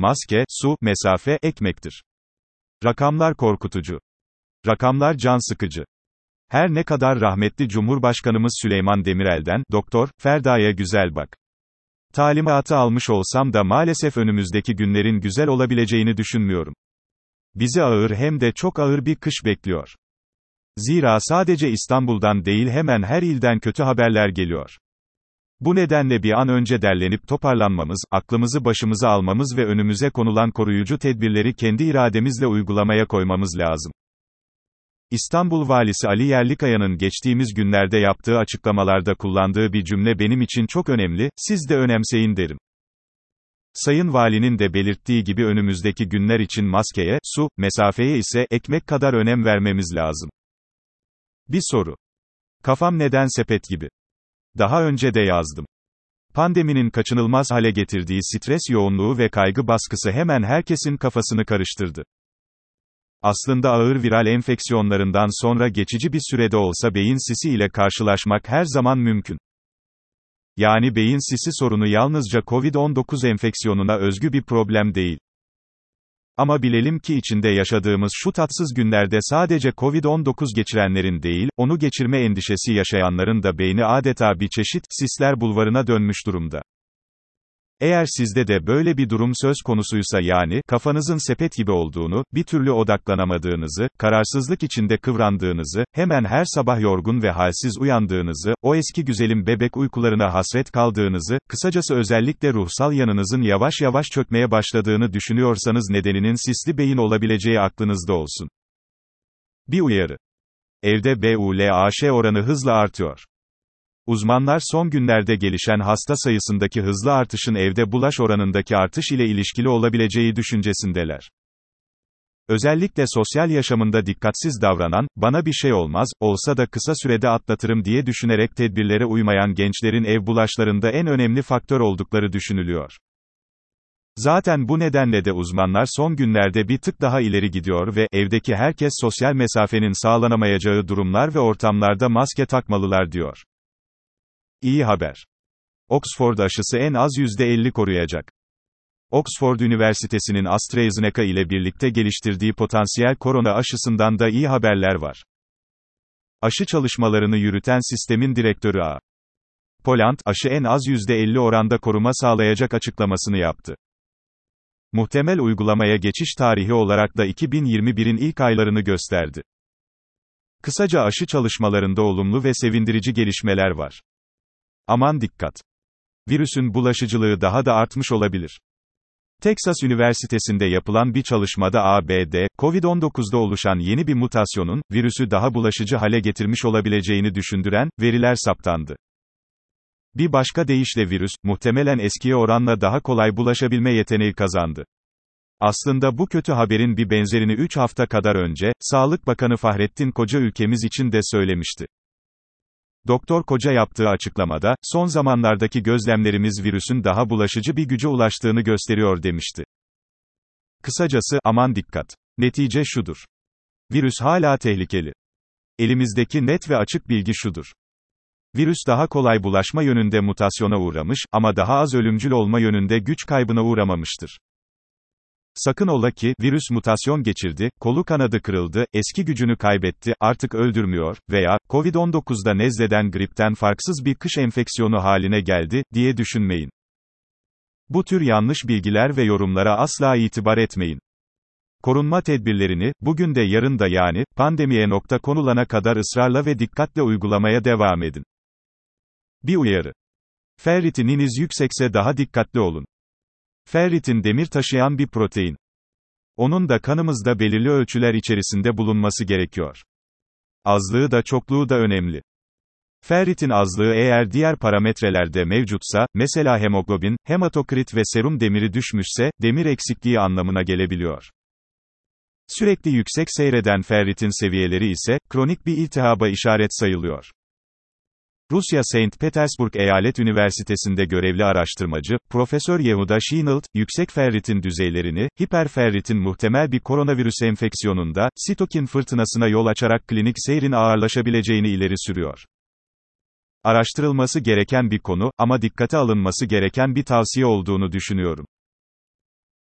maske, su, mesafe, ekmektir. Rakamlar korkutucu. Rakamlar can sıkıcı. Her ne kadar rahmetli Cumhurbaşkanımız Süleyman Demirel'den, Doktor, Ferda'ya güzel bak. Talimatı almış olsam da maalesef önümüzdeki günlerin güzel olabileceğini düşünmüyorum. Bizi ağır hem de çok ağır bir kış bekliyor. Zira sadece İstanbul'dan değil hemen her ilden kötü haberler geliyor. Bu nedenle bir an önce derlenip toparlanmamız, aklımızı başımıza almamız ve önümüze konulan koruyucu tedbirleri kendi irademizle uygulamaya koymamız lazım. İstanbul Valisi Ali Yerlikaya'nın geçtiğimiz günlerde yaptığı açıklamalarda kullandığı bir cümle benim için çok önemli, siz de önemseyin derim. Sayın Valinin de belirttiği gibi önümüzdeki günler için maskeye, su, mesafeye ise ekmek kadar önem vermemiz lazım. Bir soru. Kafam neden sepet gibi? Daha önce de yazdım. Pandeminin kaçınılmaz hale getirdiği stres yoğunluğu ve kaygı baskısı hemen herkesin kafasını karıştırdı. Aslında ağır viral enfeksiyonlarından sonra geçici bir sürede olsa beyin sisi ile karşılaşmak her zaman mümkün. Yani beyin sisi sorunu yalnızca COVID-19 enfeksiyonuna özgü bir problem değil. Ama bilelim ki içinde yaşadığımız şu tatsız günlerde sadece COVID-19 geçirenlerin değil, onu geçirme endişesi yaşayanların da beyni adeta bir çeşit sisler bulvarına dönmüş durumda. Eğer sizde de böyle bir durum söz konusuysa yani, kafanızın sepet gibi olduğunu, bir türlü odaklanamadığınızı, kararsızlık içinde kıvrandığınızı, hemen her sabah yorgun ve halsiz uyandığınızı, o eski güzelim bebek uykularına hasret kaldığınızı, kısacası özellikle ruhsal yanınızın yavaş yavaş çökmeye başladığını düşünüyorsanız nedeninin sisli beyin olabileceği aklınızda olsun. Bir uyarı. Evde BULAŞ oranı hızla artıyor. Uzmanlar son günlerde gelişen hasta sayısındaki hızlı artışın evde bulaş oranındaki artış ile ilişkili olabileceği düşüncesindeler. Özellikle sosyal yaşamında dikkatsiz davranan, bana bir şey olmaz, olsa da kısa sürede atlatırım diye düşünerek tedbirlere uymayan gençlerin ev bulaşlarında en önemli faktör oldukları düşünülüyor. Zaten bu nedenle de uzmanlar son günlerde bir tık daha ileri gidiyor ve evdeki herkes sosyal mesafenin sağlanamayacağı durumlar ve ortamlarda maske takmalılar diyor. İyi haber. Oxford aşısı en az %50 koruyacak. Oxford Üniversitesi'nin AstraZeneca ile birlikte geliştirdiği potansiyel korona aşısından da iyi haberler var. Aşı çalışmalarını yürüten sistemin direktörü A. Poland, aşı en az %50 oranda koruma sağlayacak açıklamasını yaptı. Muhtemel uygulamaya geçiş tarihi olarak da 2021'in ilk aylarını gösterdi. Kısaca aşı çalışmalarında olumlu ve sevindirici gelişmeler var. Aman dikkat! Virüsün bulaşıcılığı daha da artmış olabilir. Texas Üniversitesi'nde yapılan bir çalışmada ABD, COVID-19'da oluşan yeni bir mutasyonun, virüsü daha bulaşıcı hale getirmiş olabileceğini düşündüren, veriler saptandı. Bir başka deyişle virüs, muhtemelen eskiye oranla daha kolay bulaşabilme yeteneği kazandı. Aslında bu kötü haberin bir benzerini 3 hafta kadar önce, Sağlık Bakanı Fahrettin Koca ülkemiz için de söylemişti. Doktor Koca yaptığı açıklamada, son zamanlardaki gözlemlerimiz virüsün daha bulaşıcı bir güce ulaştığını gösteriyor demişti. Kısacası, aman dikkat. Netice şudur. Virüs hala tehlikeli. Elimizdeki net ve açık bilgi şudur. Virüs daha kolay bulaşma yönünde mutasyona uğramış, ama daha az ölümcül olma yönünde güç kaybına uğramamıştır. Sakın ola ki, virüs mutasyon geçirdi, kolu kanadı kırıldı, eski gücünü kaybetti, artık öldürmüyor veya COVID-19'da nezleden gripten farksız bir kış enfeksiyonu haline geldi diye düşünmeyin. Bu tür yanlış bilgiler ve yorumlara asla itibar etmeyin. Korunma tedbirlerini, bugün de yarın da yani, pandemiye nokta konulana kadar ısrarla ve dikkatle uygulamaya devam edin. Bir uyarı. Ferritininiz yüksekse daha dikkatli olun. Ferritin demir taşıyan bir protein. Onun da kanımızda belirli ölçüler içerisinde bulunması gerekiyor. Azlığı da çokluğu da önemli. Ferritin azlığı eğer diğer parametrelerde mevcutsa, mesela hemoglobin, hematokrit ve serum demiri düşmüşse, demir eksikliği anlamına gelebiliyor. Sürekli yüksek seyreden ferritin seviyeleri ise, kronik bir iltihaba işaret sayılıyor. Rusya St. Petersburg Eyalet Üniversitesi'nde görevli araştırmacı, Profesör Yehuda Sheinelt, yüksek ferritin düzeylerini, hiperferritin muhtemel bir koronavirüs enfeksiyonunda, sitokin fırtınasına yol açarak klinik seyrin ağırlaşabileceğini ileri sürüyor. Araştırılması gereken bir konu, ama dikkate alınması gereken bir tavsiye olduğunu düşünüyorum.